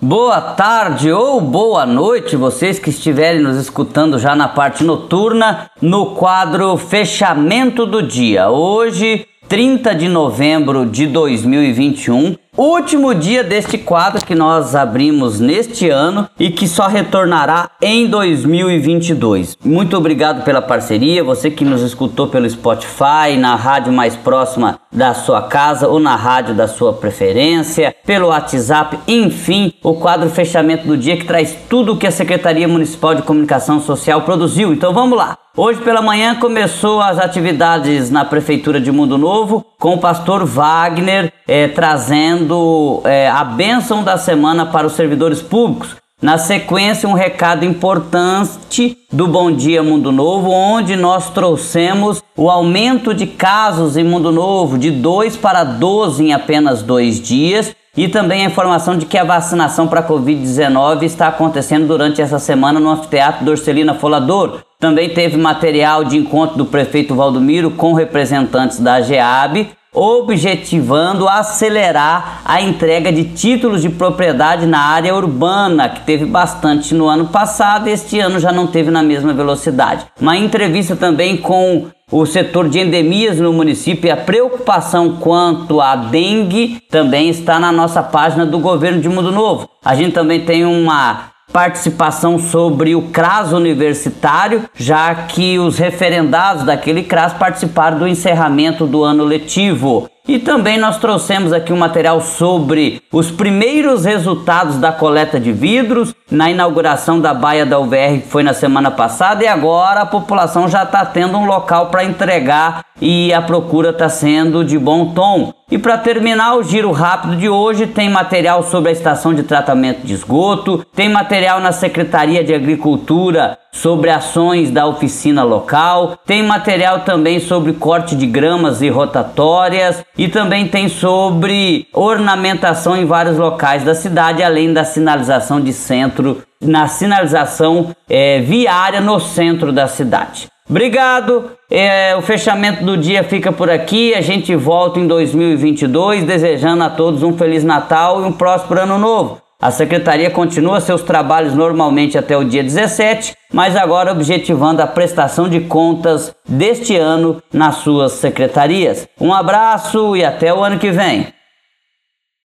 Boa tarde ou boa noite, vocês que estiverem nos escutando já na parte noturna, no quadro Fechamento do Dia. Hoje, 30 de novembro de 2021, último dia deste quadro que nós abrimos neste ano e que só retornará em 2022. Muito obrigado pela parceria, você que nos escutou pelo Spotify, na rádio mais próxima da sua casa ou na rádio da sua preferência, pelo WhatsApp, enfim, o quadro Fechamento do Dia que traz tudo o que a Secretaria Municipal de Comunicação Social produziu. Então vamos lá. Hoje pela manhã começou as atividades na Prefeitura de Mundo Novo com o pastor Wagner eh, trazendo eh, a bênção da semana para os servidores públicos. Na sequência, um recado importante do Bom Dia Mundo Novo, onde nós trouxemos o aumento de casos em Mundo Novo de 2 para 12 em apenas dois dias e também a informação de que a vacinação para Covid-19 está acontecendo durante essa semana no Anfiteatro Dorcelina Folador. Também teve material de encontro do prefeito Valdomiro com representantes da GEAB, objetivando acelerar a entrega de títulos de propriedade na área urbana, que teve bastante no ano passado este ano já não teve na mesma velocidade. Uma entrevista também com o setor de endemias no município e a preocupação quanto à dengue também está na nossa página do governo de Mundo Novo. A gente também tem uma participação sobre o CRAS universitário, já que os referendados daquele CRAS participaram do encerramento do ano letivo. E também nós trouxemos aqui um material sobre os primeiros resultados da coleta de vidros na inauguração da Baia da UVR, que foi na semana passada, e agora a população já está tendo um local para entregar e a procura está sendo de bom tom. E para terminar o giro rápido de hoje, tem material sobre a estação de tratamento de esgoto, tem material na Secretaria de Agricultura sobre ações da oficina local, tem material também sobre corte de gramas e rotatórias e também tem sobre ornamentação em vários locais da cidade, além da sinalização de centro, na sinalização é, viária no centro da cidade. Obrigado. É, o fechamento do dia fica por aqui. A gente volta em 2022, desejando a todos um feliz Natal e um próspero ano novo. A secretaria continua seus trabalhos normalmente até o dia 17, mas agora objetivando a prestação de contas deste ano nas suas secretarias. Um abraço e até o ano que vem.